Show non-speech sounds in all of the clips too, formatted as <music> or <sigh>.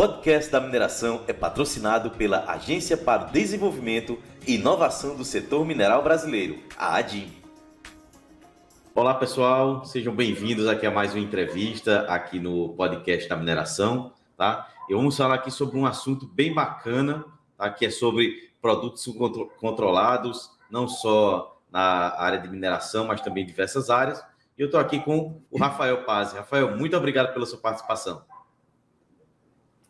podcast da mineração é patrocinado pela Agência para o Desenvolvimento e Inovação do Setor Mineral Brasileiro, a ADIM. Olá pessoal, sejam bem-vindos aqui a mais uma entrevista aqui no podcast da mineração, tá? Eu vamos falar aqui sobre um assunto bem bacana, tá? Que é sobre produtos controlados, não só na área de mineração, mas também em diversas áreas. E eu estou aqui com o Rafael Paz. Rafael, muito obrigado pela sua participação.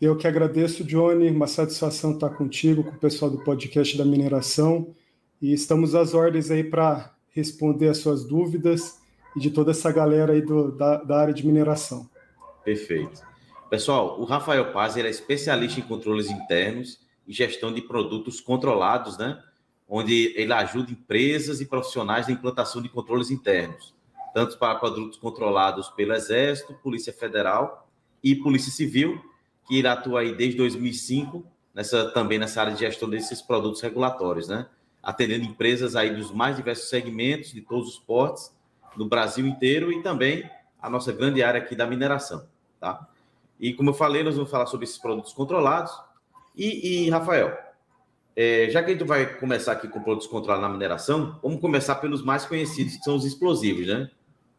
Eu que agradeço, Johnny. Uma satisfação estar contigo, com o pessoal do podcast da mineração. E estamos às ordens aí para responder as suas dúvidas e de toda essa galera aí do, da, da área de mineração. Perfeito. Pessoal, o Rafael Paz é especialista em controles internos e gestão de produtos controlados, né? Onde ele ajuda empresas e profissionais na implantação de controles internos tanto para produtos controlados pelo Exército, Polícia Federal e Polícia Civil, que irá atuar aí desde 2005, nessa, também nessa área de gestão desses produtos regulatórios, né? Atendendo empresas aí dos mais diversos segmentos, de todos os portes, no Brasil inteiro e também a nossa grande área aqui da mineração, tá? E como eu falei, nós vamos falar sobre esses produtos controlados. E, e Rafael, é, já que a gente vai começar aqui com produtos controlados na mineração, vamos começar pelos mais conhecidos, que são os explosivos, né?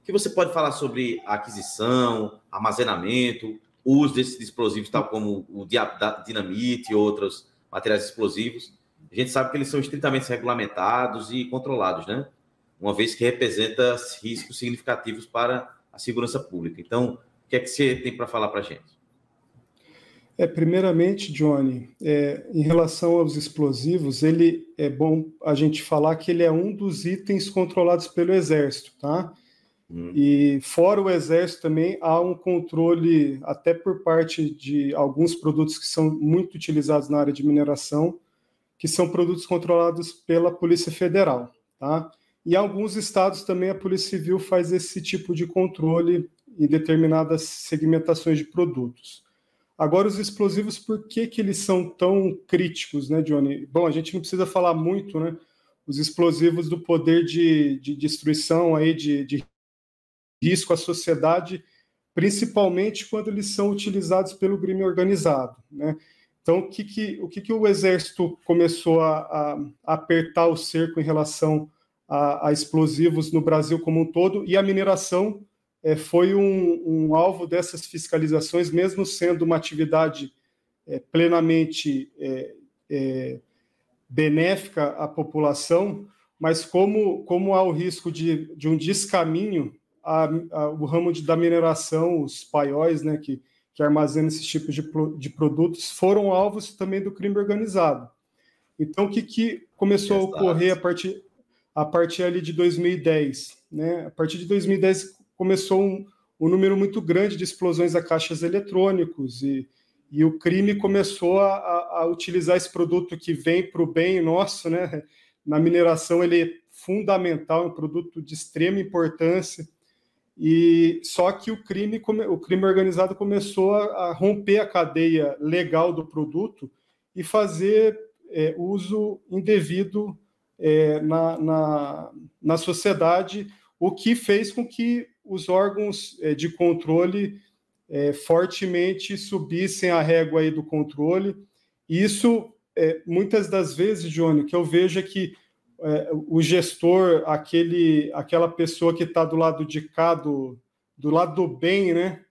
Que você pode falar sobre aquisição, armazenamento, uso desses explosivos, tal como o dinamite e outros materiais explosivos? A gente sabe que eles são estritamente regulamentados e controlados, né? Uma vez que representa riscos significativos para a segurança pública. Então, o que é que você tem para falar para a gente? É, primeiramente, Johnny, é, em relação aos explosivos, ele é bom a gente falar que ele é um dos itens controlados pelo Exército, tá? Hum. E fora o Exército também há um controle, até por parte de alguns produtos que são muito utilizados na área de mineração, que são produtos controlados pela Polícia Federal. Tá? E alguns estados também a Polícia Civil faz esse tipo de controle em determinadas segmentações de produtos. Agora, os explosivos, por que, que eles são tão críticos, né, Johnny? Bom, a gente não precisa falar muito, né? Os explosivos do poder de, de destruição aí, de, de risco à sociedade, principalmente quando eles são utilizados pelo crime organizado. Né? Então, o que, que, o, que, que o Exército começou a, a, apertar o cerco em relação a, a, explosivos no Brasil como um todo, e a mineração é, foi um, um, alvo dessas fiscalizações, mesmo sendo uma atividade é, plenamente é benéfica à população, mas como, como há o risco de, de um descaminho a, a, o ramo de, da mineração, os paióis, né, que, que armazenam esses tipos de, de produtos, foram alvos também do crime organizado. Então, o que, que começou Exato. a ocorrer a partir, a partir ali de 2010? Né? A partir de 2010 começou um, um número muito grande de explosões a caixas eletrônicos e, e o crime começou a, a, a utilizar esse produto que vem para o bem nosso, né? Na mineração ele é fundamental, é um produto de extrema importância. E só que o crime, o crime organizado começou a, romper a cadeia legal do produto e fazer é, uso indevido é, na, na, na, sociedade, o que fez com que os órgãos é, de controle é, fortemente subissem a régua aí do controle. Isso, é, muitas das vezes, Johnny, que eu vejo é que é, o gestor, aquele, aquela pessoa que está do lado de cá, do, do lado do bem, né?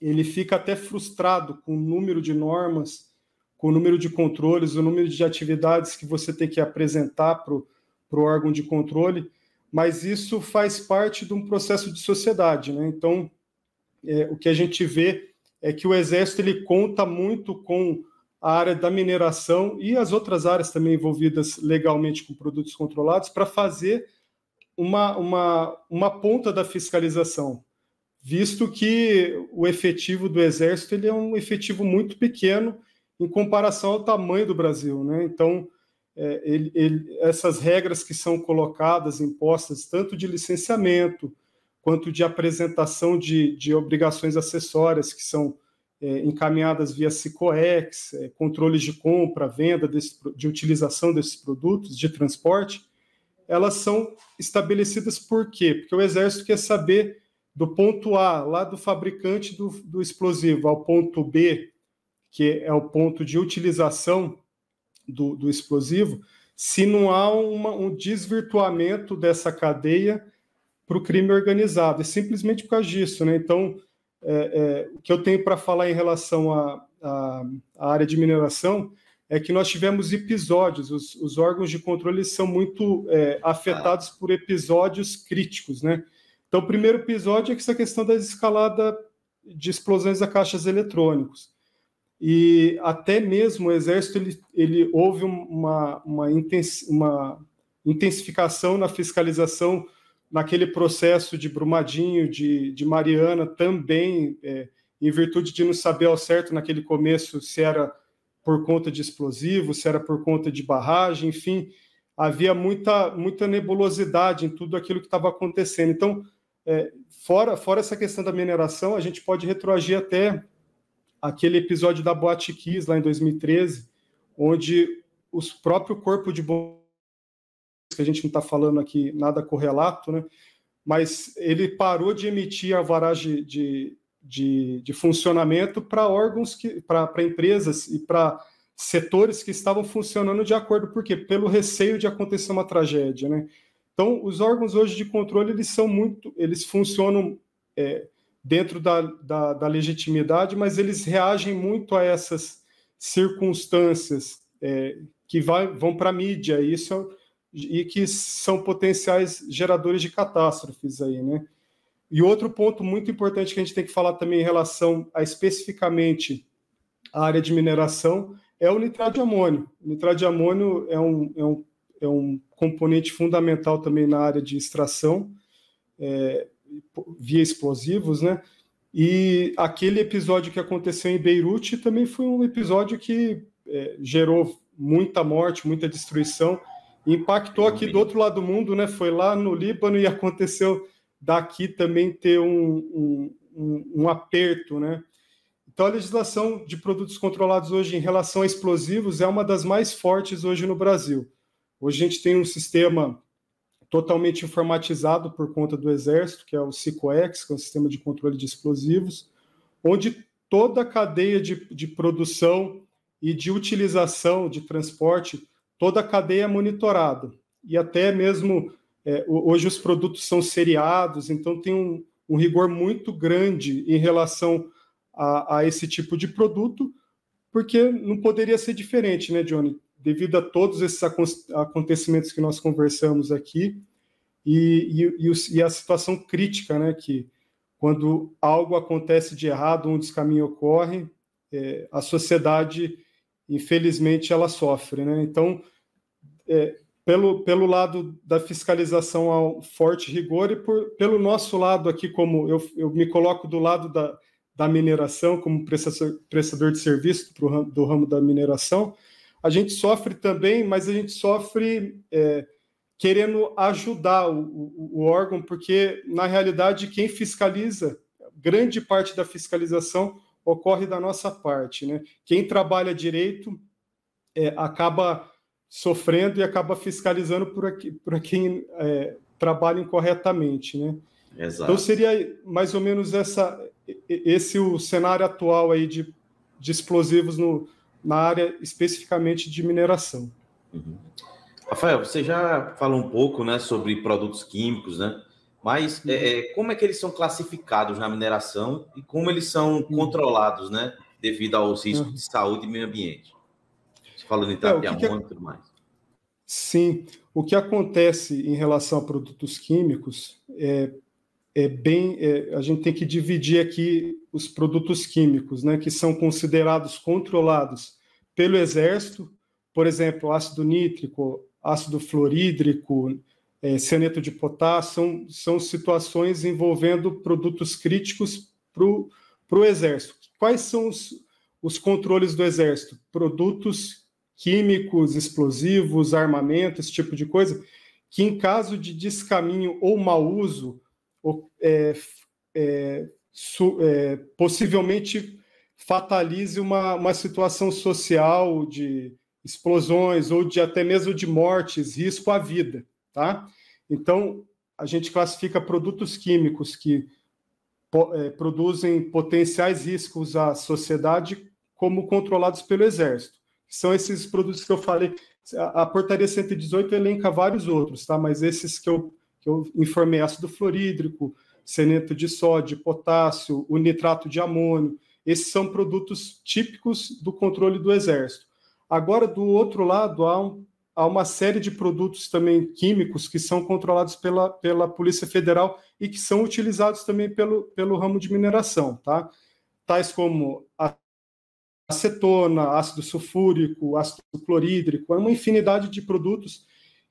Ele fica até frustrado com o número de normas, com o número de controles, o número de atividades que você tem que apresentar para o órgão de controle, mas isso faz parte de um processo de sociedade, né? Então, é, o que a gente vê é que o Exército ele conta muito com a área da mineração e as outras áreas também envolvidas legalmente com produtos controlados para fazer uma, uma, uma ponta da fiscalização, visto que o efetivo do Exército ele é um efetivo muito pequeno em comparação ao tamanho do Brasil. Né? Então, é, ele, ele, essas regras que são colocadas, impostas, tanto de licenciamento quanto de apresentação de, de obrigações acessórias, que são é, encaminhadas via SICOEX, é, controles de compra, venda, desse, de utilização desses produtos, de transporte, elas são estabelecidas por quê? Porque o Exército quer saber do ponto A, lá do fabricante do, do explosivo, ao ponto B, que é o ponto de utilização do, do explosivo, se não há uma, um desvirtuamento dessa cadeia para o crime organizado. É simplesmente por causa disso. Né? Então, é, é, o que eu tenho para falar em relação à, área de mineração é que nós tivemos episódios, os, os órgãos de controle são muito é, afetados por episódios críticos. Né? Então, o primeiro episódio é essa questão da escalada de explosões a caixas eletrônicos e até mesmo o exército ele, ele houve uma, uma intensificação na fiscalização naquele processo de Brumadinho, de, de Mariana, também é, em virtude de não saber ao certo naquele começo se era por conta de explosivo, se era por conta de barragem, enfim, havia muita, muita nebulosidade em tudo aquilo que estava acontecendo. Então, é, fora, fora essa questão da mineração, a gente pode retroagir até aquele episódio da Boate Kiss, lá em 2013, onde os próprio corpo de bombeiros, que a gente não está falando aqui nada correlato, né? mas ele parou de emitir a varagem de, de, de funcionamento para órgãos, para empresas e para setores que estavam funcionando de acordo, por quê? Pelo receio de acontecer uma tragédia, né? Então, os órgãos hoje de controle, eles são muito, eles funcionam é, dentro da, da, da, legitimidade, mas eles reagem muito a essas circunstâncias é, que vai, vão para a mídia, isso e que são potenciais geradores de catástrofes aí, né? E outro ponto muito importante que a gente tem que falar também em relação a especificamente a área de mineração é o nitrato de amônio. O nitrato de amônio é um, é um, é um componente fundamental também na área de extração. É, via explosivos, né? E aquele episódio que aconteceu em Beirute também foi um episódio que é, gerou muita morte, muita destruição, impactou aqui do outro lado do mundo, né? Foi lá no Líbano e <laughs> aconteceu daqui também ter um, um, um aperto, né? Então a legislação de produtos controlados hoje em relação a explosivos é uma das mais fortes hoje no Brasil. Hoje a gente tem um sistema totalmente informatizado por conta do Exército, que é o SICOEX, que é o Sistema de Controle de Explosivos, onde toda a cadeia de, de produção e de utilização de transporte, toda a cadeia é monitorada. E até mesmo é, hoje os produtos são seriados, então tem um, um rigor muito grande em relação a, a, esse tipo de produto, porque não poderia ser diferente, né, Johnny? devido a todos esses acontecimentos que nós conversamos aqui e, e, e, a situação crítica, né, que quando algo acontece de errado, um descaminho ocorre, é, a sociedade, infelizmente, ela sofre, né? Então, é, pelo, pelo lado da fiscalização ao forte rigor e por, pelo nosso lado aqui, como eu, eu me coloco do lado da, da mineração, como prestador, prestador de serviço pro, do ramo da mineração, a gente sofre também, mas a gente sofre é, querendo ajudar o, o, o, órgão, porque, na realidade, quem fiscaliza, grande parte da fiscalização ocorre da nossa parte. Né? Quem trabalha direito é, acaba sofrendo e acaba fiscalizando por, aqui, por quem é, trabalha incorretamente. Né? Exato. Então, seria mais ou menos essa, esse o cenário atual aí de, de explosivos no na área especificamente de mineração. Uhum. Rafael, você já falou um pouco né, sobre produtos químicos, né? Mas uhum. é, como é que eles são classificados na mineração e como eles são uhum. controlados, né? Devido aos riscos de saúde e meio ambiente. Você falando em tapiamônio é, e tudo mais. Sim. O que acontece em relação a produtos químicos é, é bem. É, a gente tem que dividir aqui os produtos químicos, né, que são considerados controlados pelo Exército, por exemplo, ácido nítrico, ácido fluorídrico, é, cianeto de potássio, são, são situações envolvendo produtos críticos para o Exército. Quais são os, os controles do Exército? Produtos químicos, explosivos, armamento, esse tipo de coisa, que em caso de descaminho ou mau uso, é, é, é, possivelmente fatalize uma, uma situação social de explosões ou de até mesmo de mortes, risco à vida, tá? Então, a gente classifica produtos químicos que é, produzem potenciais riscos à sociedade como controlados pelo Exército. São esses produtos que eu falei. A, portaria 118 elenca vários outros, tá? Mas esses que eu, que eu informei, ácido fluorídrico, cianeto de sódio, potássio, o nitrato de amônio, esses são produtos típicos do controle do Exército. Agora, do outro lado, há, um, há uma série de produtos também químicos que são controlados pela, pela Polícia Federal e que são utilizados também pelo, pelo ramo de mineração, tá? Tais como acetona, ácido sulfúrico, ácido clorídrico, é uma infinidade de produtos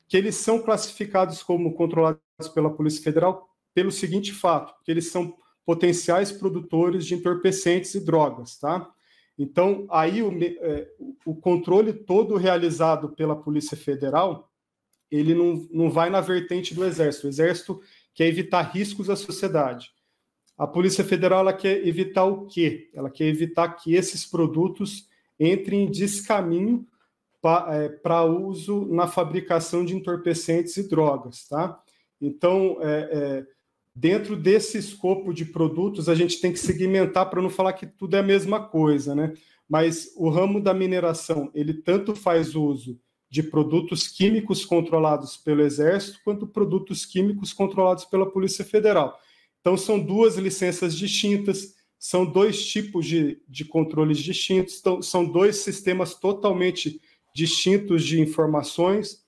que eles são classificados como controlados pela Polícia Federal pelo seguinte fato, que eles são potenciais produtores de entorpecentes e drogas, tá? Então, aí o, é, o controle todo realizado pela Polícia Federal, ele não, não vai na vertente do Exército. O Exército quer evitar riscos à sociedade. A Polícia Federal ela quer evitar o quê? Ela quer evitar que esses produtos entrem em descaminho para é, uso na fabricação de entorpecentes e drogas, tá? Então, é, é, dentro desse escopo de produtos, a gente tem que segmentar para não falar que tudo é a mesma coisa, né? Mas o ramo da mineração, ele tanto faz uso de produtos químicos controlados pelo Exército, quanto produtos químicos controlados pela Polícia Federal. Então, são duas licenças distintas, são dois tipos de, de controles distintos, então, são dois sistemas totalmente distintos de informações,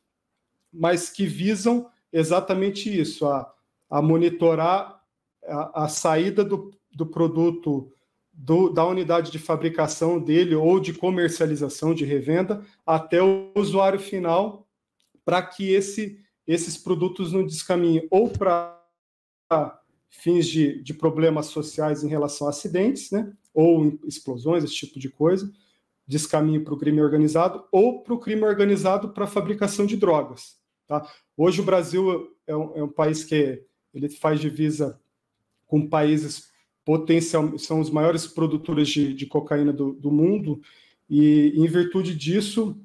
mas que visam exatamente isso, a a monitorar a, a saída do, do produto do, da unidade de fabricação dele ou de comercialização, de revenda, até o usuário final, para que esse, esses produtos não descaminhem ou para fins de, de problemas sociais em relação a acidentes, né, ou explosões, esse tipo de coisa, descaminhe para o crime organizado, ou para o crime organizado para fabricação de drogas. Tá? Hoje o Brasil é um, é um país que ele faz divisa com países potencial, são os maiores produtores de, de cocaína do, do, mundo, e em virtude disso,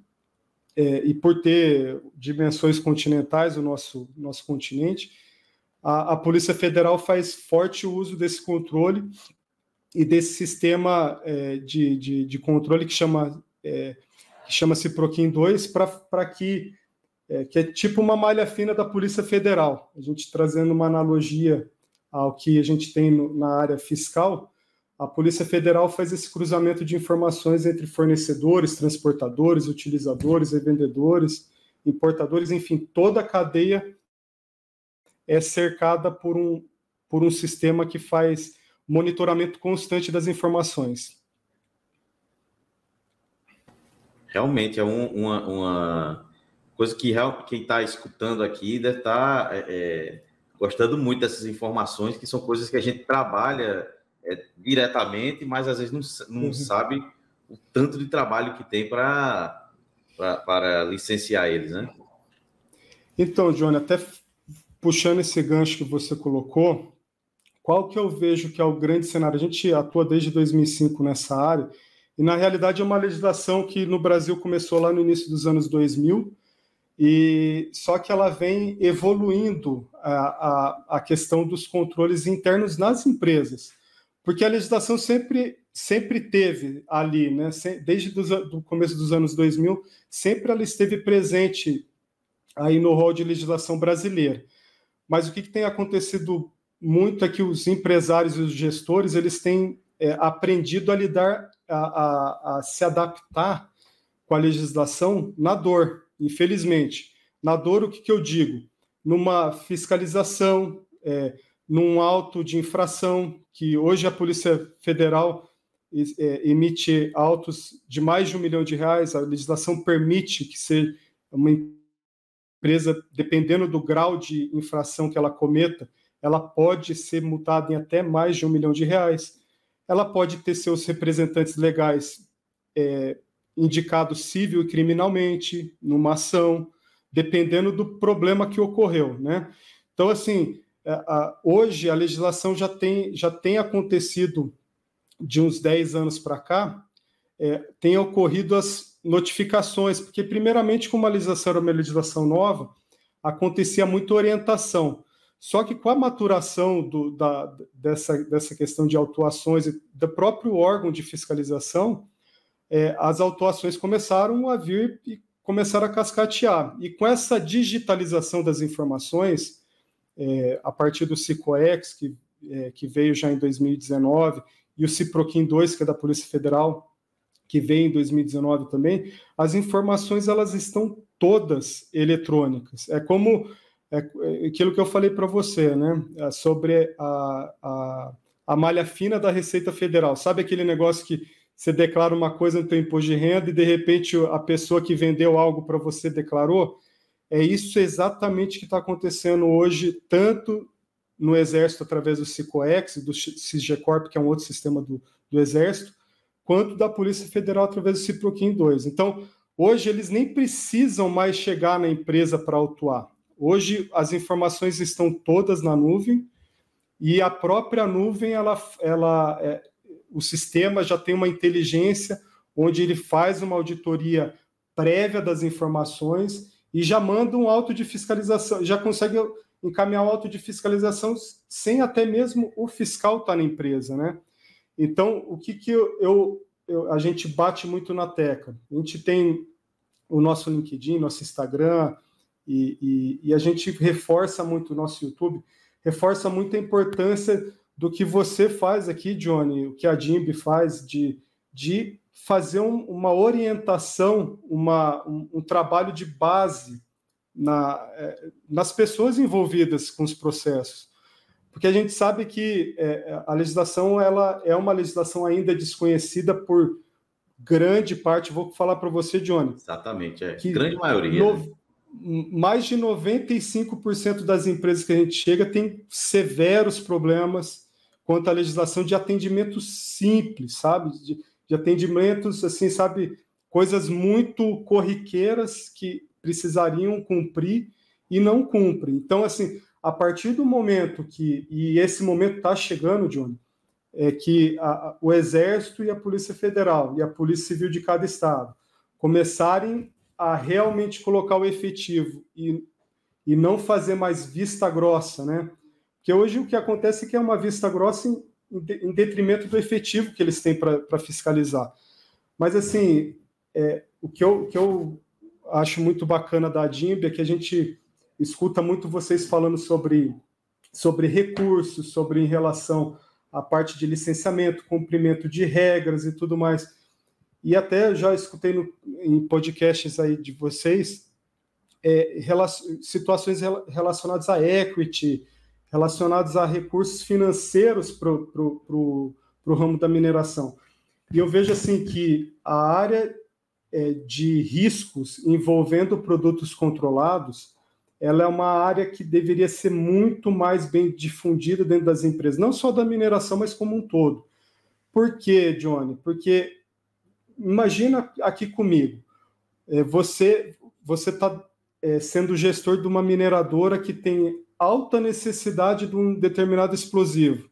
é, e por ter dimensões continentais o nosso, nosso continente, a, a, Polícia Federal faz forte uso desse controle e desse sistema é, de, de, de, controle que chama é, que chama-se Proquim 2 para que é, que é tipo uma malha fina da Polícia Federal. A gente trazendo uma analogia ao que a gente tem no, na área fiscal, a Polícia Federal faz esse cruzamento de informações entre fornecedores, transportadores, utilizadores, revendedores, importadores, enfim, toda a cadeia é cercada por um, por um sistema que faz monitoramento constante das informações. Realmente é um, uma, uma coisa que quem está escutando aqui deve estar tá, é, é, gostando muito dessas informações, que são coisas que a gente trabalha é, diretamente, mas às vezes não, não uhum. sabe o tanto de trabalho que tem para para licenciar eles, né? Então, Johnny, até puxando esse gancho que você colocou, qual que eu vejo que é o grande cenário? A gente atua desde 2005 nessa área, e na realidade é uma legislação que no Brasil começou lá no início dos anos 2000, e só que ela vem evoluindo a, a, a questão dos controles internos nas empresas, porque a legislação sempre sempre teve ali, né? Desde o começo dos anos 2000, sempre ela esteve presente aí no rol de legislação brasileira. Mas o que, que tem acontecido muito é que os empresários e os gestores eles têm é, aprendido a lidar, a, a, a se adaptar com a legislação na dor, infelizmente. Na dor, o que, que eu digo? Numa fiscalização, é, num auto de infração, que hoje a Polícia Federal é, emite autos de mais de um milhão de reais, a legislação permite que seja uma empresa, dependendo do grau de infração que ela cometa, ela pode ser multada em até mais de um milhão de reais. Ela pode ter seus representantes legais é, indicado civil e criminalmente numa ação, dependendo do problema que ocorreu, né? Então, assim, é, hoje a legislação já tem, já tem acontecido de uns 10 anos para cá, é, tem ocorrido as notificações, porque, primeiramente, como a legislação era uma legislação nova, acontecia muita orientação. Só que com a maturação do, da, dessa, dessa questão de autuações e do próprio órgão de fiscalização, é, as autuações começaram a vir e começaram a cascatear. E com essa digitalização das informações, é, a partir do CICOEX, que, é, que veio já em 2019, e o CIPROQUIM 2, que é da Polícia Federal, que veio em 2019 também, as informações elas estão todas eletrônicas. É como é, aquilo que eu falei para você, né? É sobre a, a, a malha fina da Receita Federal. Sabe aquele negócio que você declara uma coisa no seu imposto de renda e de repente a pessoa que vendeu algo para você declarou? É isso exatamente que está acontecendo hoje, tanto no Exército através do CICOEX, do CISGECORP, que é um outro sistema do, do Exército, quanto da Polícia Federal através do CIPROQUIM 2. Então, hoje eles nem precisam mais chegar na empresa para autuar. Hoje as informações estão todas na nuvem e a própria nuvem, ela, ela, é, o sistema já tem uma inteligência onde ele faz uma auditoria prévia das informações e já manda um auto de fiscalização, já consegue encaminhar um auto de fiscalização sem até mesmo o fiscal estar tá na empresa, né? Então, o que, que eu, eu, eu, a gente bate muito na tecla? A gente tem o nosso LinkedIn, nosso Instagram, e, e, e a gente reforça muito o nosso YouTube, reforça muito a importância do que você faz aqui, Johnny, o que a Jimby faz de, de fazer um, uma orientação, uma, um, um, trabalho de base na, é, nas pessoas envolvidas com os processos porque a gente sabe que é, a legislação ela é uma legislação ainda desconhecida por grande parte. Vou falar para você, Johnny. Exatamente, é. Que grande maioria. No, né? Mais de 95% das empresas que a gente chega tem severos problemas quanto à legislação de atendimento simples, sabe? De, de atendimentos, assim, sabe? Coisas muito corriqueiras que precisariam cumprir e não cumprem. Então, assim, a partir do momento que, e esse momento está chegando, Johnny, é que a, o Exército e a Polícia Federal e a Polícia Civil de cada estado começarem a realmente colocar o efetivo e, e não fazer mais vista grossa, né? Porque hoje o que acontece é que é uma vista grossa em, em detrimento do efetivo que eles têm para fiscalizar. Mas, assim, é, o, que eu, que eu acho muito bacana da DIMB é que a gente escuta muito vocês falando sobre, sobre recursos, sobre em relação à parte de licenciamento, cumprimento de regras e tudo mais. E até já escutei no, em podcasts aí de vocês é, situações relacionadas a equity, relacionadas a recursos financeiros para o ramo da mineração. E eu vejo assim que a área é, de riscos envolvendo produtos controlados ela é uma área que deveria ser muito mais bem difundida dentro das empresas, não só da mineração, mas como um todo. Por quê, Johnny? Porque imagina aqui comigo, é, você você está é, sendo gestor de uma mineradora que tem alta necessidade de um determinado explosivo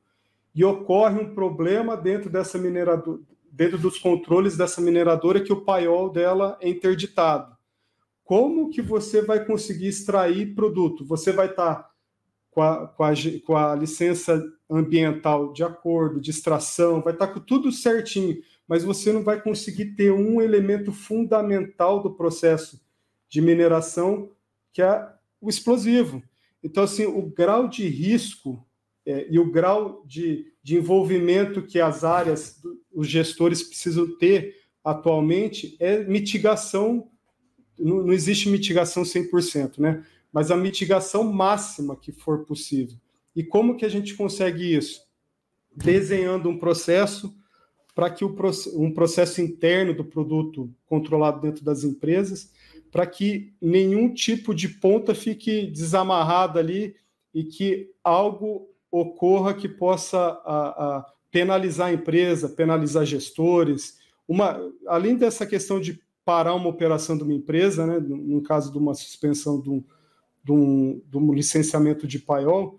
e ocorre um problema dentro dessa mineradora, dentro dos controles dessa mineradora que o paiol dela é interditado como que você vai conseguir extrair produto? Você vai estar tá com, a, com, a, com a licença ambiental de acordo, de extração, vai estar tá com tudo certinho, mas você não vai conseguir ter um elemento fundamental do processo de mineração, que é o explosivo. Então, assim, o grau de risco é, e o grau de, de envolvimento que as áreas, os gestores precisam ter atualmente é mitigação não, não existe mitigação 100%, né? Mas a mitigação máxima que for possível. E como que a gente consegue isso? Desenhando um processo para que o, um processo interno do produto controlado dentro das empresas, para que nenhum tipo de ponta fique desamarrada ali e que algo ocorra que possa a, a penalizar a empresa, penalizar gestores. Uma, além dessa questão de parar uma operação de uma empresa, né, no caso de uma suspensão de um, de um, de um licenciamento de paiol,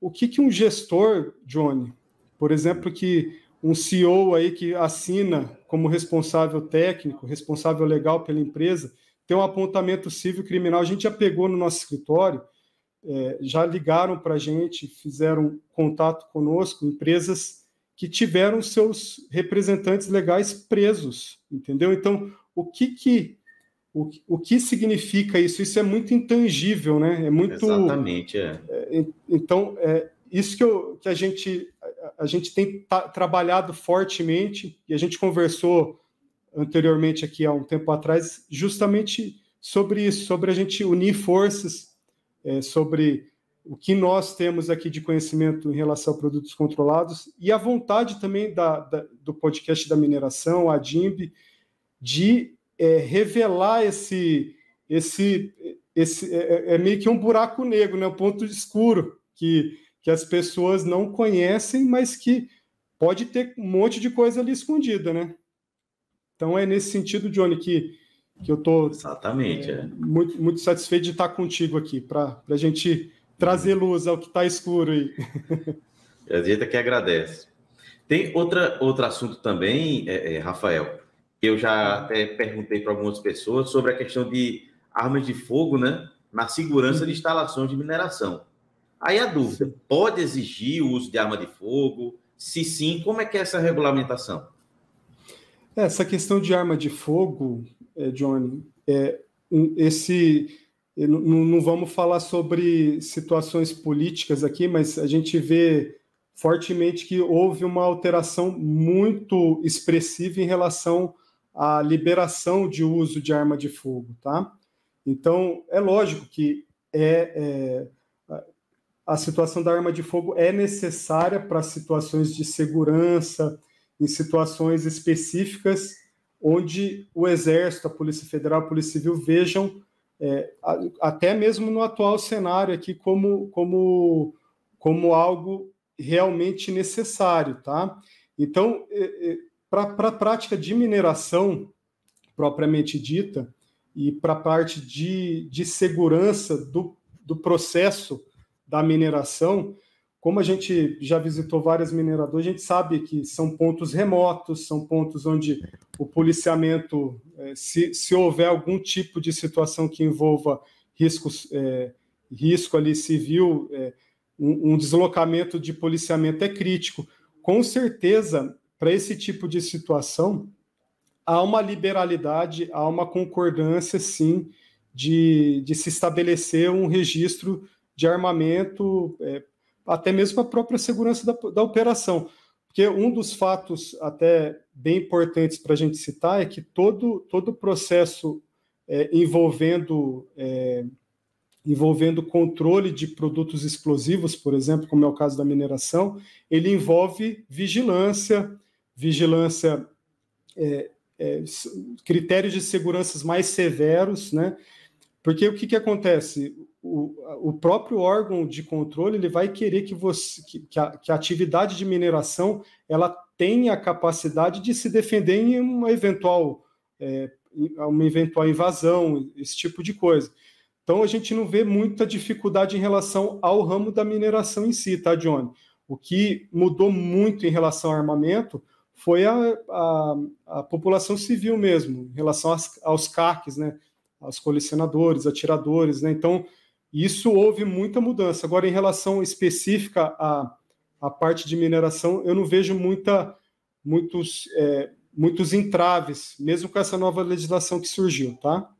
o que, que um gestor, Johnny, por exemplo, que um CEO aí que assina como responsável técnico, responsável legal pela empresa, tem um apontamento civil criminal, a gente já pegou no nosso escritório, é, já ligaram para a gente, fizeram contato conosco, empresas que tiveram seus representantes legais presos, entendeu? Então, o que que o, o que significa isso? Isso é muito intangível, né? É muito exatamente. É. é então, é isso que, eu, que a gente a, gente tem trabalhado fortemente e a gente conversou anteriormente aqui há um tempo atrás justamente sobre isso, sobre a gente unir forças, é, sobre o que nós temos aqui de conhecimento em relação a produtos controlados e a vontade também da, da do podcast da mineração, a DIMB, de é, revelar esse, esse, esse é, é, é, meio que um buraco negro, né, um ponto escuro que, que as pessoas não conhecem, mas que pode ter um monte de coisa ali escondida, né? Então é nesse sentido, Johnny, que, que eu estou exatamente é, é. muito, muito satisfeito de estar contigo aqui para a gente trazer luz ao que está escuro aí. <laughs> A gente que agradece. Tem outra, outro assunto também, é, é, Rafael, que eu já até perguntei para algumas pessoas sobre a questão de armas de fogo, né? Na segurança de instalações de mineração. Aí a dúvida: pode exigir o uso de arma de fogo? Se sim, como é que é essa regulamentação? Essa questão de arma de fogo, é, Johnny, é, esse não, não vamos falar sobre situações políticas aqui, mas a gente vê fortemente que houve uma alteração muito expressiva em relação à liberação de uso de arma de fogo, tá? Então, é lógico que é, é a situação da arma de fogo é necessária para situações de segurança, em situações específicas onde o Exército, a Polícia Federal, a Polícia Civil vejam é, até mesmo no atual cenário aqui, como, como, como algo realmente necessário, tá? Então, é, é, para a prática de mineração propriamente dita e para a parte de, de segurança do, do processo da mineração, como a gente já visitou várias mineradoras, a gente sabe que são pontos remotos, são pontos onde o policiamento, é, se, se houver algum tipo de situação que envolva riscos, é, risco ali civil, é, um, um deslocamento de policiamento é crítico. Com certeza, para esse tipo de situação, há uma liberalidade, há uma concordância, sim, de, de se estabelecer um registro de armamento é, até mesmo a própria segurança da, da operação. Porque um dos fatos até bem importantes para a gente citar é que todo, todo o processo é, envolvendo, é, envolvendo controle de produtos explosivos, por exemplo, como é o caso da mineração, ele envolve vigilância, vigilância, é, é critérios de segurança mais severos, né? Porque o que, que acontece? O, próprio órgão de controle ele vai querer que você que, que, a, que a atividade de mineração ela tenha a capacidade de se defender em uma eventual é, uma eventual invasão, esse tipo de coisa. Então a gente não vê muita dificuldade em relação ao ramo da mineração em si, tá, Johnny? O que mudou muito em relação ao armamento foi a, a, a população civil mesmo, em relação aos, aos CACs, né? Aos colecionadores, atiradores, né? Então isso houve muita mudança. Agora, em relação específica à, à parte de mineração, eu não vejo muita, muitos, é, muitos entraves, mesmo com essa nova legislação que surgiu, tá?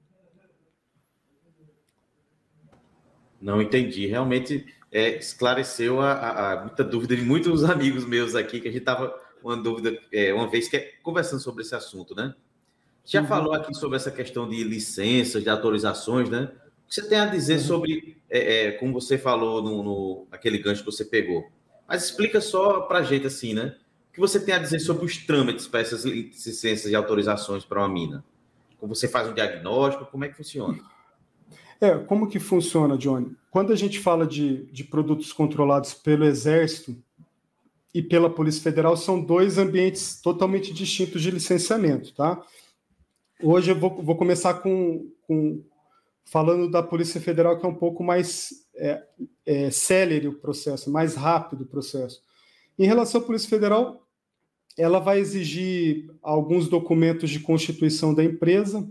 Não entendi. Realmente é, esclareceu a, a, a, muita dúvida de muitos <laughs> amigos meus aqui, que a gente estava uma dúvida, é, uma vez que é, conversando sobre esse assunto, né? Já uhum. falou aqui sobre essa questão de licenças, de autorizações, né? Que você tem a dizer uhum. sobre, é, é, como você falou no, no, naquele gancho que você pegou? Mas explica só para a gente assim, né? O que você tem a dizer sobre os trâmites para essas licenças e autorizações para uma mina? Como você faz um diagnóstico? Como é que funciona? É, como que funciona, Johnny? Quando a gente fala de, de produtos controlados pelo Exército e pela Polícia Federal, são dois ambientes totalmente distintos de licenciamento, tá? Hoje eu vou, vou começar com, com, falando da Polícia Federal, que é um pouco mais é, é, célere o processo, mais rápido o processo. Em relação à Polícia Federal, ela vai exigir alguns documentos de constituição da empresa,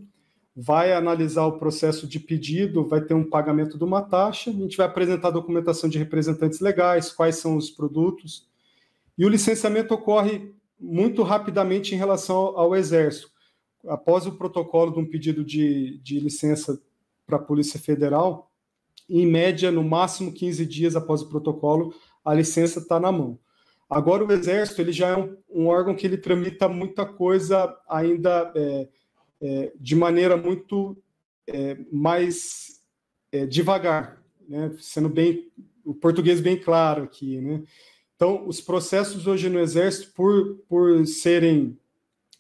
vai analisar o processo de pedido, vai ter um pagamento de uma taxa, a gente vai apresentar documentação de representantes legais, quais são os produtos, E o licenciamento ocorre muito rapidamente em relação ao Exército. Após o protocolo de um pedido de, de licença para a Polícia Federal, em média, no máximo 15 dias após o protocolo, a licença está na mão. Agora, o Exército ele já é um, um, órgão que ele tramita muita coisa ainda é, é, de maneira muito é, mais é, devagar, né? sendo bem o português bem claro aqui. Né? Então, os processos hoje no Exército, por, por serem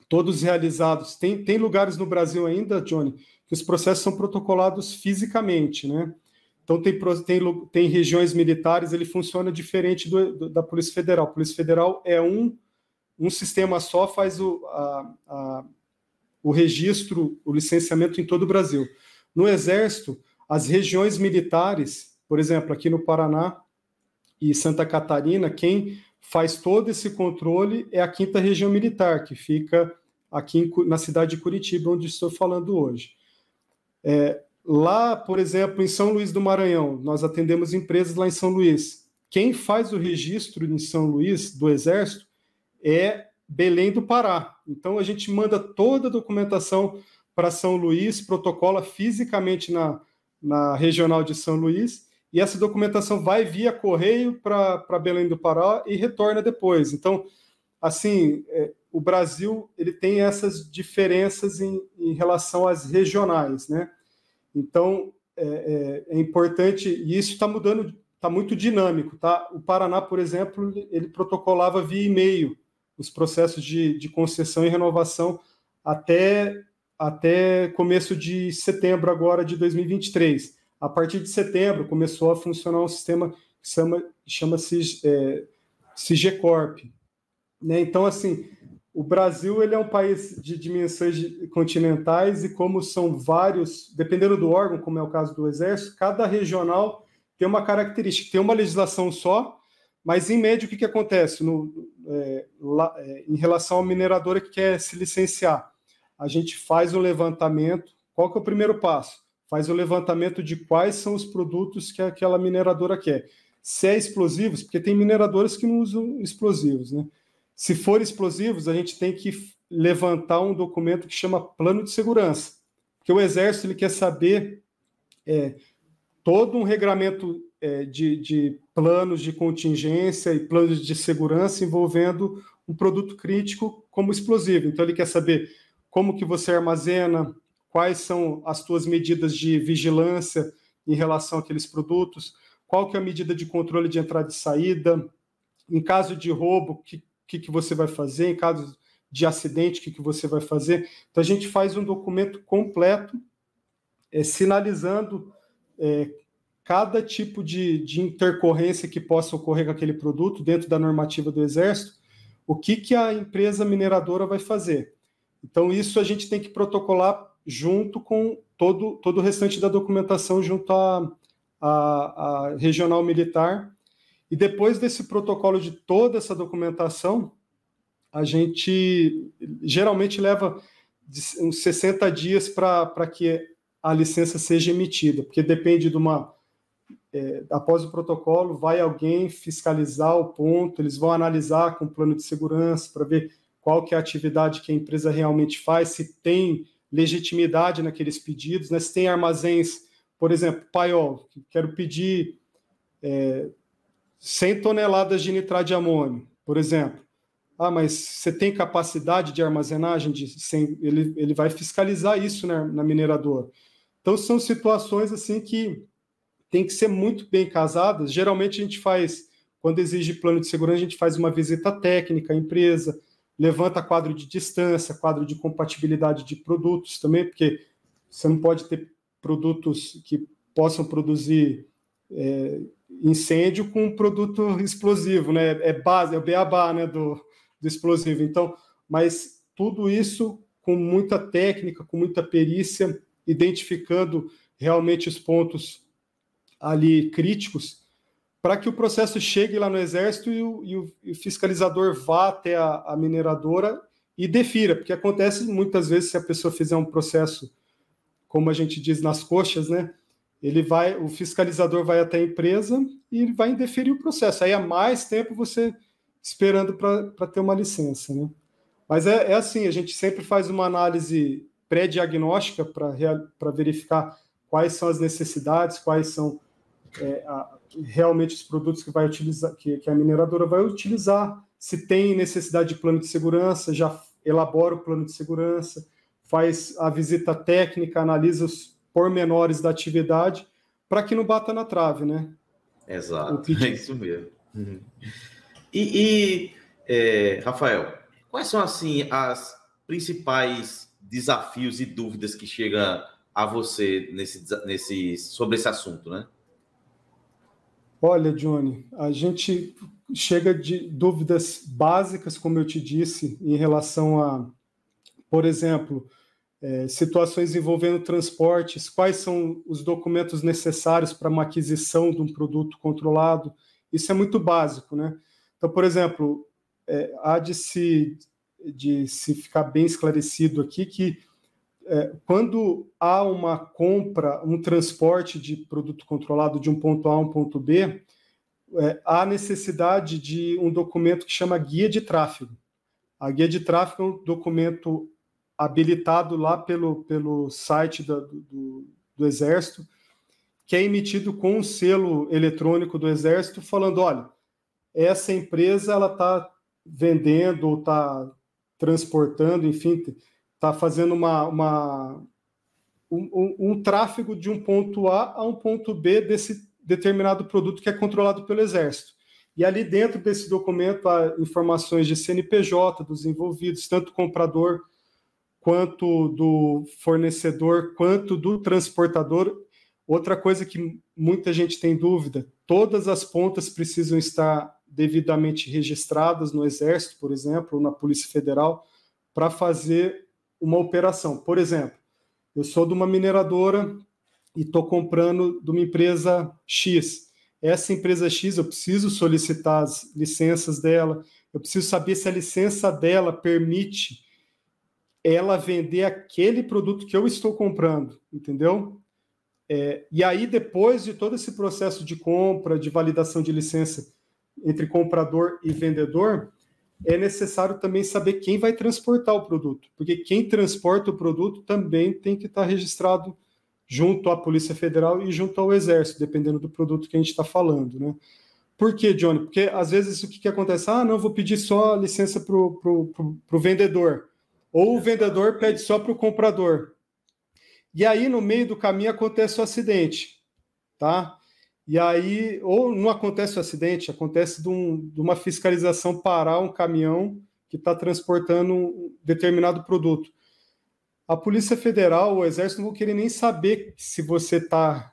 todos realizados, tem, tem lugares no Brasil ainda, Johnny, que os processos são protocolados fisicamente, né? Então, tem, tem, tem regiões militares, ele funciona diferente do, do, da Polícia Federal. A Polícia Federal é um, um sistema só, faz o, a, a, o registro, o licenciamento em todo o Brasil. No Exército, as regiões militares, por exemplo, aqui no Paraná e Santa Catarina, quem faz todo esse controle é a quinta região militar, que fica aqui na cidade de Curitiba, onde estou falando hoje. É, Lá, por exemplo, em São Luís do Maranhão, nós atendemos empresas lá em São Luís. Quem faz o registro em São Luís do Exército é Belém do Pará. Então a gente manda toda a documentação para São Luís, protocola fisicamente na, na regional de São Luís, e essa documentação vai via correio para Belém do Pará e retorna depois. Então, assim, é, o Brasil ele tem essas diferenças em, em relação às regionais, né? Então, é, é, é importante, e isso está mudando, está muito dinâmico. Tá? O Paraná, por exemplo, ele protocolava via e-mail os processos de, de concessão e renovação até, até começo de setembro agora de 2023. A partir de setembro começou a funcionar um sistema que chama-se chama é, CIGECORP. Né? Então, assim, o Brasil ele é um país de dimensões continentais e como são vários, dependendo do órgão, como é o caso do Exército, cada regional tem uma característica, tem uma legislação só, mas em média o que, que acontece no, é, lá, é, em relação à mineradora que quer se licenciar? A gente faz o levantamento. Qual que é o primeiro passo? Faz o levantamento de quais são os produtos que aquela mineradora quer. Se é explosivos, porque tem mineradoras que não usam explosivos, né? Se for explosivos, a gente tem que levantar um documento que chama plano de segurança, porque o Exército ele quer saber é, todo um regramento é, de, de planos de contingência e planos de segurança envolvendo um produto crítico como explosivo. Então ele quer saber como que você armazena, quais são as suas medidas de vigilância em relação àqueles produtos, qual que é a medida de controle de entrada e saída, em caso de roubo, que, que, que você vai fazer, em caso de acidente, o que, que você vai fazer. Então, a gente faz um documento completo, é, sinalizando é, cada tipo de, de intercorrência que possa ocorrer com aquele produto dentro da normativa do Exército, o que, que a empresa mineradora vai fazer. Então, isso a gente tem que protocolar junto com todo, todo o restante da documentação, junto à, à, regional militar, e depois desse protocolo de toda essa documentação, a gente geralmente leva uns 60 dias para que a licença seja emitida, porque depende de uma. É, após o protocolo, vai alguém fiscalizar o ponto, eles vão analisar com o plano de segurança para ver qual que é a atividade que a empresa realmente faz, se tem legitimidade naqueles pedidos, né? se tem armazéns, por exemplo, paiol, quero pedir é, 100 toneladas de nitrato de amônio, por exemplo. Ah, mas você tem capacidade de armazenagem de 100? Ele, ele vai fiscalizar isso né, na mineradora. Então, são situações assim que tem que ser muito bem casadas. Geralmente, a gente faz, quando exige plano de segurança, a gente faz uma visita técnica à empresa, levanta quadro de distância, quadro de compatibilidade de produtos também, porque você não pode ter produtos que possam produzir é, incêndio com um produto explosivo, né? É base, é o beabá, né, do, do explosivo. Então, mas tudo isso com muita técnica, com muita perícia, identificando realmente os pontos ali críticos, para que o processo chegue lá no Exército e o, e o, fiscalizador vá até a, a, mineradora e defira, porque acontece muitas vezes se a pessoa fizer um processo, como a gente diz nas coxas, né? Ele vai, o fiscalizador vai até a empresa e vai indeferir o processo. Aí há mais tempo você esperando para ter uma licença, né? Mas é, é, assim, a gente sempre faz uma análise pré-diagnóstica para verificar quais são as necessidades, quais são é, a, realmente os produtos que vai utilizar, que, que, a mineradora vai utilizar, se tem necessidade de plano de segurança, já elabora o plano de segurança, faz a visita técnica, analisa os pormenores da atividade, para que não bata na trave, né? Exato, <laughs> é isso mesmo. Uhum. E, e é, Rafael, quais são assim as principais desafios e dúvidas que chega a você nesse, nesse, sobre esse assunto, né? Olha, Johnny, a gente chega de dúvidas básicas, como eu te disse, em relação a, por exemplo, é, situações envolvendo transportes, quais são os documentos necessários para uma aquisição de um produto controlado. Isso é muito básico, né? Então, por exemplo, é, há de se, de se ficar bem esclarecido aqui que é, quando há uma compra, um transporte de produto controlado de um ponto A a um ponto B, é, há necessidade de um documento que chama guia de tráfego. A guia de tráfego é um documento habilitado lá pelo, pelo site do, do, do Exército, que é emitido com um selo eletrônico do Exército, falando: olha, essa empresa ela está vendendo ou está transportando, enfim, está fazendo uma, uma um, um, um, tráfego de um ponto A a um ponto B desse determinado produto que é controlado pelo Exército. E ali dentro desse documento há informações de CNPJ dos envolvidos, tanto comprador quanto do fornecedor, quanto do transportador. Outra coisa que muita gente tem dúvida: todas as pontas precisam estar devidamente registradas no Exército, por exemplo, ou na Polícia Federal, para fazer uma operação. Por exemplo, eu sou de uma mineradora e estou comprando de uma empresa X. Essa empresa X, eu preciso solicitar as licenças dela, eu preciso saber se a licença dela permite ela vender aquele produto que eu estou comprando, entendeu? É, e aí, depois de todo esse processo de compra, de validação de licença entre comprador e vendedor, é necessário também saber quem vai transportar o produto, porque quem transporta o produto também tem que estar registrado junto à Polícia Federal e junto ao Exército, dependendo do produto que a gente está falando, né? Por quê, Johnny? Porque às vezes o que, que acontece? Ah, não, vou pedir só licença para o vendedor. Ou o vendedor pede só para o comprador. E aí, no meio do caminho, acontece o acidente, tá? E aí, ou não acontece o acidente, acontece de, um, de uma fiscalização parar um caminhão que está transportando um determinado produto. A Polícia Federal, o Exército não vão querer nem saber se você está,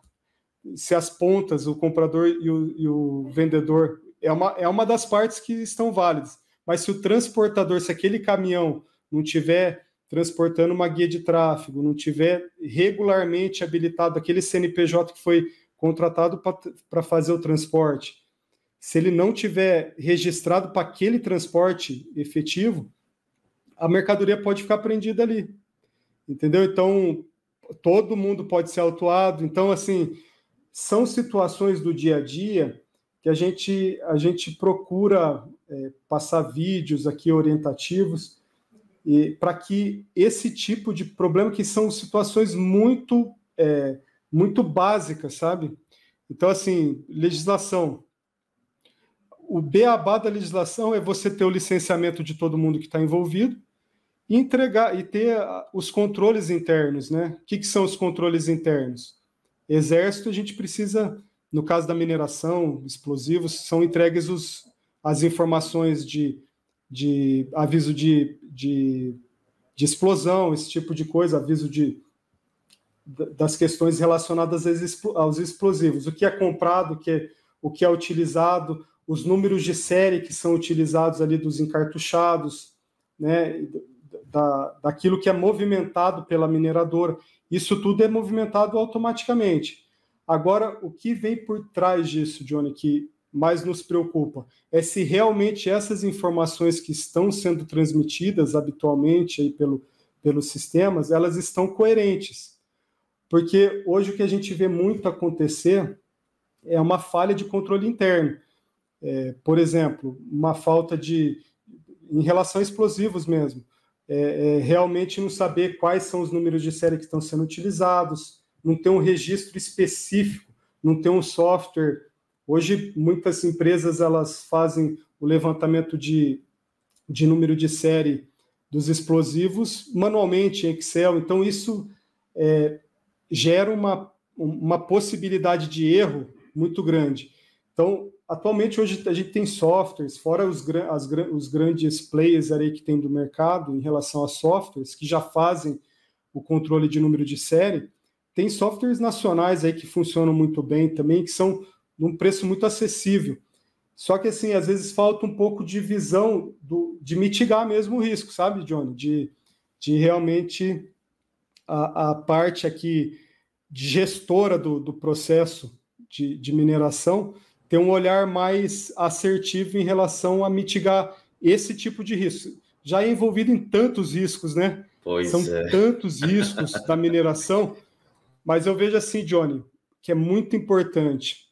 se as pontas, o comprador e o, e o vendedor, é uma, é uma das partes que estão válidas. Mas se o transportador, se aquele caminhão não tiver transportando uma guia de tráfego, não tiver regularmente habilitado aquele CNPJ que foi contratado para fazer o transporte, se ele não tiver registrado para aquele transporte efetivo, a mercadoria pode ficar prendida ali. Entendeu? Então, todo mundo pode ser autuado. Então, assim, são situações do dia a dia que a gente, a gente procura é, passar vídeos aqui orientativos e para que esse tipo de problema, que são situações muito é, muito básica, sabe? Então, assim, legislação. O beabá da legislação é você ter o licenciamento de todo mundo que está envolvido e entregar e ter os controles internos, né? O que, que são os controles internos? Exército, a gente precisa, no caso da mineração, explosivos, são entregues os, as informações de, de aviso de, de, de explosão, esse tipo de coisa, aviso de das questões relacionadas aos explosivos, o que é comprado, o que é, o que é utilizado, os números de série que são utilizados ali dos encartuchados, né, da, daquilo que é movimentado pela mineradora, isso tudo é movimentado automaticamente. Agora, o que vem por trás disso, Johnny, que mais nos preocupa, é se realmente essas informações que estão sendo transmitidas habitualmente aí pelo, pelos sistemas, elas estão coerentes porque hoje o que a gente vê muito acontecer é uma falha de controle interno. É, por exemplo, uma falta de. em relação a explosivos mesmo. É, é, realmente não saber quais são os números de série que estão sendo utilizados, não ter um registro específico, não ter um software. Hoje, muitas empresas elas fazem o levantamento de, de número de série dos explosivos manualmente em Excel. Então, isso é, gera uma, uma possibilidade de erro muito grande. Então, atualmente, hoje a gente tem softwares, fora os, as, os grandes players aí que tem do mercado em relação a softwares, que já fazem o controle de número de série, tem softwares nacionais aí que funcionam muito bem também, que são de um preço muito acessível. Só que, assim, às vezes falta um pouco de visão do, de mitigar mesmo o risco, sabe, Johnny? De, de realmente a, a parte aqui de gestora do, do processo de, de mineração ter um olhar mais assertivo em relação a mitigar esse tipo de risco. Já é envolvido em tantos riscos, né? Pois São é. tantos riscos da mineração, mas eu vejo assim, Johnny, que é muito importante.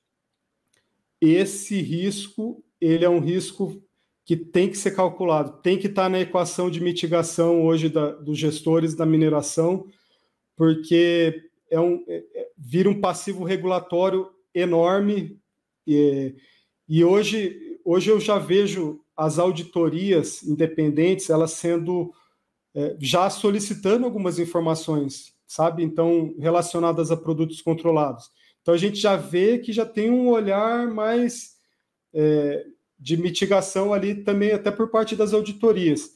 Esse risco, ele é um risco que tem que ser calculado, tem que estar na equação de mitigação hoje da, dos gestores da mineração, porque é um, é, é vira um passivo regulatório enorme e, e hoje, hoje eu já vejo as auditorias independentes elas sendo é, já solicitando algumas informações, sabe? Então, relacionadas a produtos controlados. Então, a gente já vê que já tem um olhar mais é, de mitigação ali também, até por parte das auditorias.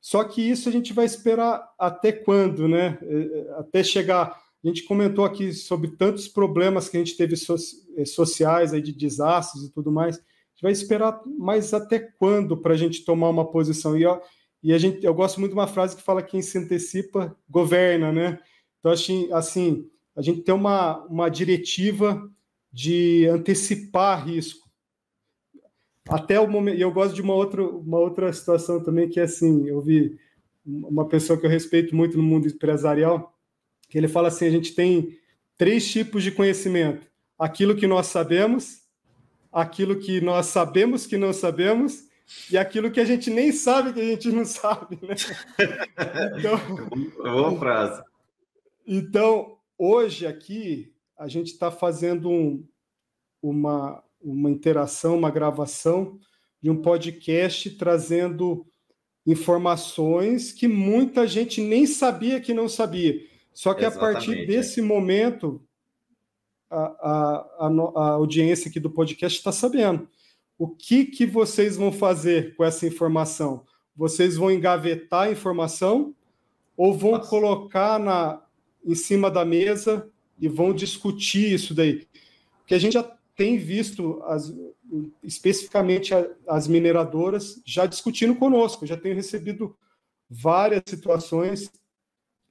Só que isso a gente vai esperar até quando, né? É, é, até chegar a gente comentou aqui sobre tantos problemas que a gente teve so eh, sociais aí de desastres e tudo mais. A gente vai esperar mais até quando para a gente tomar uma posição? E, ó, e a gente, eu gosto muito de uma frase que fala que quem se antecipa governa, né? Então, assim, assim a gente tem uma, uma diretiva de antecipar risco. Até o momento, e eu gosto de uma outra, uma outra situação também, que é assim, eu vi uma pessoa que eu respeito muito no mundo empresarial, que ele fala assim: a gente tem três tipos de conhecimento: aquilo que nós sabemos, aquilo que nós sabemos que não sabemos e aquilo que a gente nem sabe que a gente não sabe, né? <laughs> Então, boa frase. Então, hoje aqui a gente está fazendo um, uma, uma interação, uma gravação de um podcast trazendo informações que muita gente nem sabia que não sabia. Só que Exatamente, a partir desse é. momento, a, a, a, a, audiência aqui do podcast está sabendo. O que, que vocês vão fazer com essa informação? Vocês vão engavetar a informação ou vão Nossa. colocar na, em cima da mesa e vão discutir isso daí? Porque a gente já tem visto, as, especificamente as mineradoras, já discutindo conosco. Já tenho recebido várias situações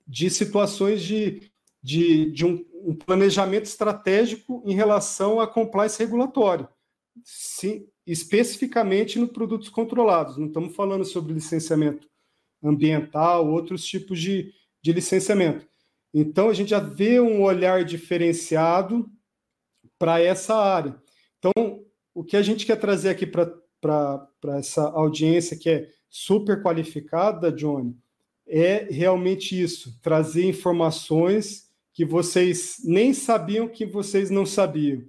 de situações de, de, de um, um, planejamento estratégico em relação a compliance regulatório, sim, especificamente no produtos controlados. Não estamos falando sobre licenciamento ambiental, outros tipos de, de licenciamento. Então, a gente já vê um olhar diferenciado para essa área. Então, o que a gente quer trazer aqui para essa audiência que é super qualificada, Johnny, é realmente isso: trazer informações que vocês nem sabiam que vocês não sabiam.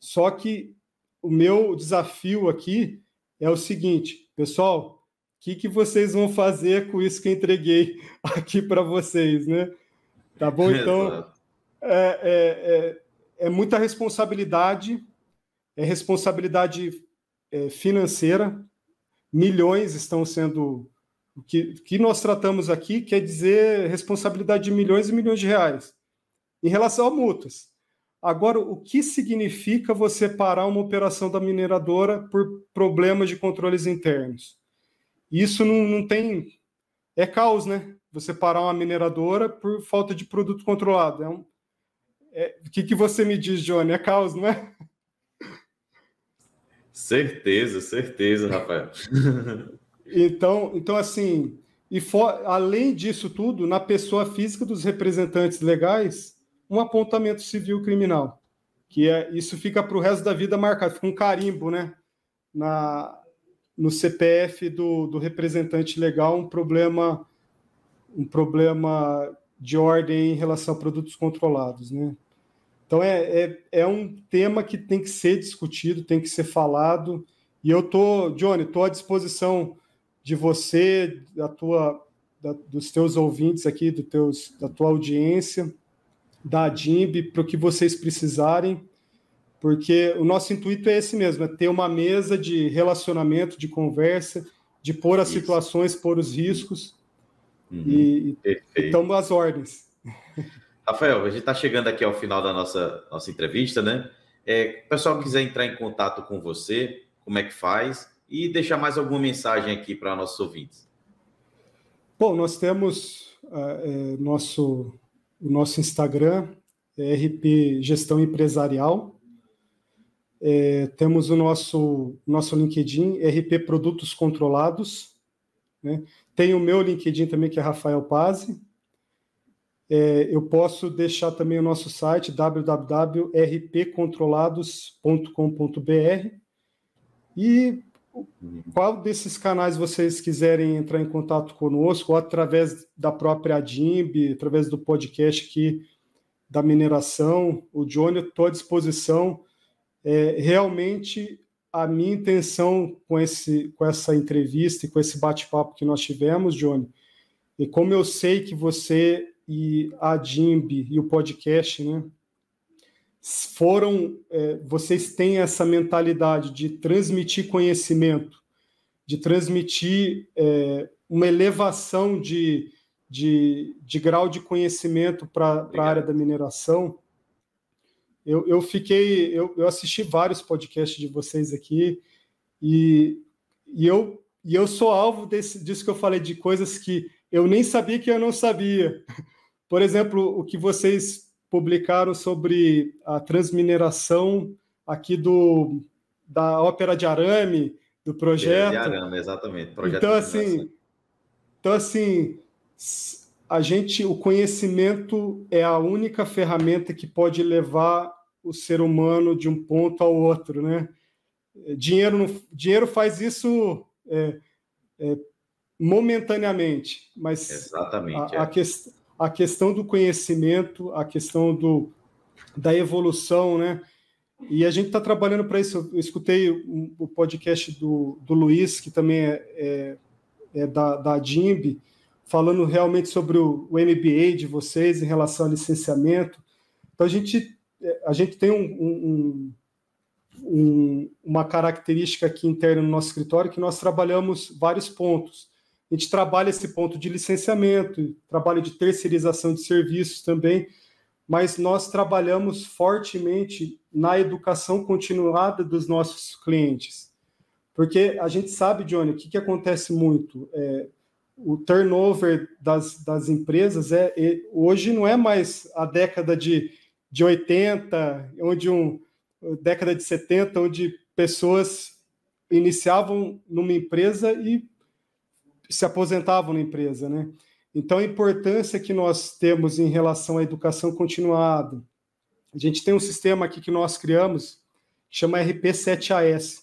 Só que o meu desafio aqui é o seguinte, pessoal, o que, que vocês vão fazer com isso que eu entreguei <laughs> aqui para vocês, né? Tá bom? Então, é, é, é, é muita responsabilidade, é responsabilidade é, financeira, milhões estão sendo o que, que nós tratamos aqui quer dizer responsabilidade de milhões e milhões de reais em relação a multas. Agora, o que significa você parar uma operação da mineradora por problemas de controles internos? Isso não, não tem. É caos, né? Você parar uma mineradora por falta de produto controlado. É um, é, o que, que você me diz, Johnny? É caos, não é? Certeza, certeza, Rafael. Então, então assim, e for, além disso tudo, na pessoa física dos representantes legais, um apontamento civil criminal, que é isso fica para o resto da vida marcado, fica um carimbo, né? na, no CPF do, do representante legal um problema um problema de ordem em relação a produtos controlados, né? Então é, é, é um tema que tem que ser discutido, tem que ser falado. E eu tô, Johnny, estou à disposição de você, da tua, da, dos teus ouvintes aqui, do teus, da tua audiência, da DIMB, para o que vocês precisarem, porque o nosso intuito é esse mesmo, é ter uma mesa de relacionamento, de conversa, de pôr as Isso. situações, pôr os riscos, uhum. e, estamos às ordens. <laughs> Rafael, a gente está chegando aqui ao final da nossa, nossa entrevista, né? É, o pessoal quiser entrar em contato com você, como é que faz? E deixar mais alguma mensagem aqui para nossos ouvintes. Bom, nós temos uh, é, nosso, o nosso Instagram, é RP Gestão Empresarial. É, temos o nosso, nosso LinkedIn, RP Produtos Controlados. Né? Tem o meu LinkedIn também, que é Rafael Pazzi. É, eu posso deixar também o nosso site www.rpcontrolados.com.br e qual desses canais vocês quiserem entrar em contato conosco, ou através da própria DIMB, através do podcast aqui da mineração, o Johnny, estou à disposição. É, realmente, a minha intenção com, esse, com essa entrevista e com esse bate-papo que nós tivemos, Johnny, e como eu sei que você e a DIMB e o podcast, né? Foram, é, vocês têm essa mentalidade de transmitir conhecimento, de transmitir é, uma elevação de, de, de, grau de conhecimento para a área da mineração. Eu, eu fiquei, eu, eu assisti vários podcasts de vocês aqui e, e eu e eu sou alvo desse, disso que eu falei de coisas que eu nem sabia que eu não sabia. Por exemplo, o que vocês publicaram sobre a transmineração aqui do da ópera de arame do projeto. De arame, exatamente. Projeto então assim, então assim, a gente, o conhecimento é a única ferramenta que pode levar o ser humano de um ponto ao outro, né? Dinheiro, dinheiro faz isso é, é, momentaneamente, mas Exatamente, a, é. a, que, a questão do conhecimento, a questão do, da evolução, né? E a gente está trabalhando para isso. Eu escutei o, o podcast do, do Luiz, que também é, é, é da, da DIMB, falando realmente sobre o, o, MBA de vocês em relação ao licenciamento. Então, a gente, a gente tem um, um, um, uma característica aqui interna no nosso escritório que nós trabalhamos vários pontos. A gente trabalha esse ponto de licenciamento, trabalho de terceirização de serviços também, mas nós trabalhamos fortemente na educação continuada dos nossos clientes. Porque a gente sabe, Johnny, o que, que acontece muito? É, o turnover das, das empresas é, é, hoje não é mais a década de, de 80, onde um década de 70, onde pessoas iniciavam numa empresa e se aposentavam na empresa, né? Então, a importância que nós temos em relação à educação continuada. A gente tem um sistema aqui que nós criamos, que chama RP7AS.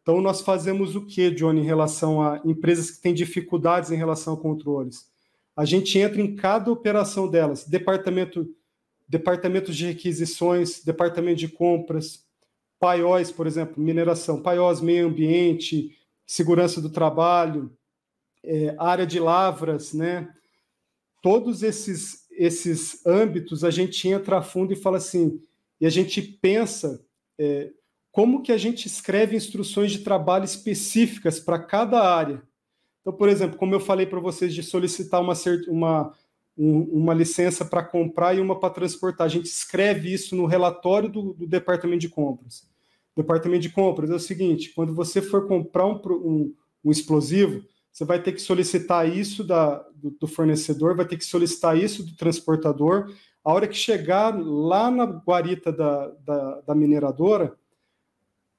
Então, nós fazemos o que, Johnny, em relação a empresas que têm dificuldades em relação a controles? A gente entra em cada operação delas, departamento, departamentos de requisições, departamento de compras, paióis, por exemplo, mineração, paiós, meio ambiente, segurança do trabalho, é, área de lavras, né? Todos esses, esses âmbitos a gente entra a fundo e fala assim, e a gente pensa é, como que a gente escreve instruções de trabalho específicas para cada área. Então, por exemplo, como eu falei para vocês de solicitar uma, uma, um, uma licença para comprar e uma para transportar, a gente escreve isso no relatório do, do departamento de compras. Departamento de compras é o seguinte: quando você for comprar um, um, um explosivo, você vai ter que solicitar isso da, do, do, fornecedor, vai ter que solicitar isso do transportador. A hora que chegar lá na guarita da, da, da mineradora,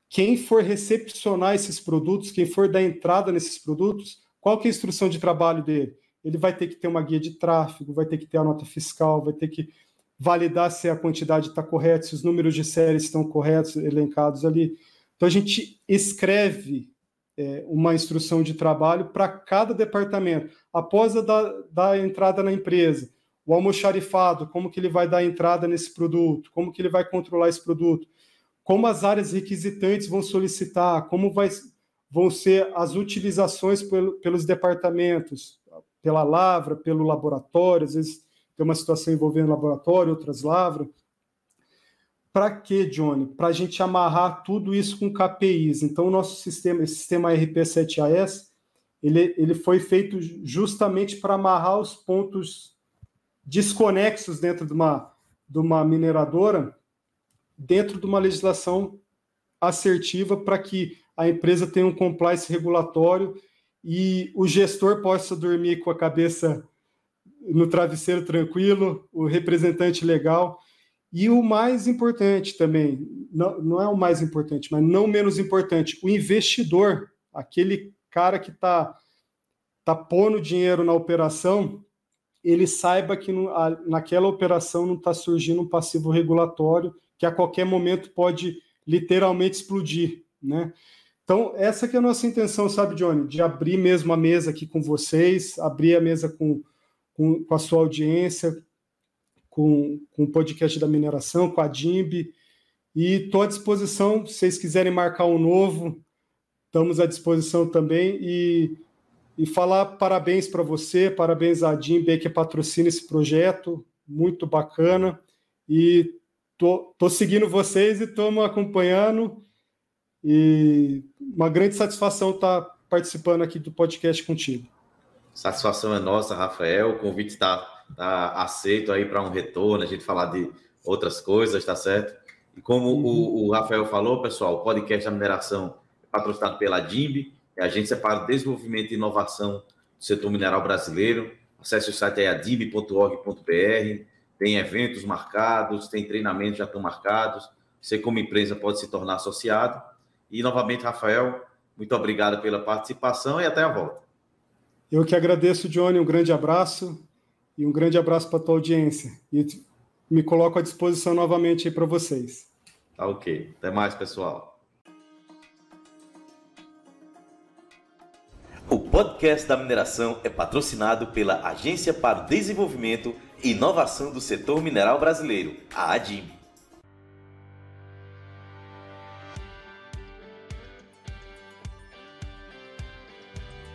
quem for recepcionar esses produtos, quem for dar entrada nesses produtos, qual que é a instrução de trabalho dele? Ele vai ter que ter uma guia de tráfego, vai ter que ter a nota fiscal, vai ter que validar se a quantidade está correta, se os números de série estão corretos, elencados ali. Então a gente escreve é, uma instrução de trabalho para cada departamento. Após a da, da entrada na empresa, o almoxarifado, como que ele vai dar entrada nesse produto, como que ele vai controlar esse produto, como as áreas requisitantes vão solicitar, como vai, vão ser as utilizações pelo, pelos departamentos, pela lavra, pelo laboratório, às vezes tem uma situação envolvendo laboratório, outras lavras. Para quê, Johnny? Para a gente amarrar tudo isso com KPIs. Então, o nosso sistema, esse sistema RP7AS, ele, ele foi feito justamente para amarrar os pontos desconexos dentro de uma, de uma mineradora, dentro de uma legislação assertiva para que a empresa tenha um compliance regulatório e o gestor possa dormir com a cabeça no travesseiro tranquilo, o representante legal. E o mais importante também, não, não é o mais importante, mas não menos importante, o investidor, aquele cara que está tá pondo dinheiro na operação, ele saiba que no, a, naquela operação não está surgindo um passivo regulatório que a qualquer momento pode literalmente explodir, né? Então, essa que é a nossa intenção, sabe, Johnny? De abrir mesmo a mesa aqui com vocês, abrir a mesa com, com, com a sua audiência, com, com o podcast da mineração, com a DIMB, e estou à disposição, se vocês quiserem marcar um novo, estamos à disposição também, e, e falar parabéns para você, parabéns à DIMB que patrocina esse projeto, muito bacana, e tô, tô seguindo vocês e estamos acompanhando, e uma grande satisfação estar tá participando aqui do podcast contigo. Satisfação é nossa, Rafael. O convite está tá aceito aí para um retorno, a gente falar de outras coisas, tá certo? E como uhum. o, o, Rafael falou, pessoal, o podcast da mineração é patrocinado pela DIMB, é a Agência para o Desenvolvimento e Inovação do Setor Mineral Brasileiro. Acesse o site aí, adimb.org.br, tem eventos marcados, tem treinamentos já estão marcados. Você, como empresa, pode se tornar associado. E, novamente, Rafael, muito obrigado pela participação e até a volta. Eu que agradeço, Johnny, um grande abraço e um grande abraço para a tua audiência. E me coloco à disposição novamente para vocês. Tá ok. Até mais, pessoal. O podcast da mineração é patrocinado pela Agência para o Desenvolvimento e Inovação do Setor Mineral Brasileiro, a ADIM.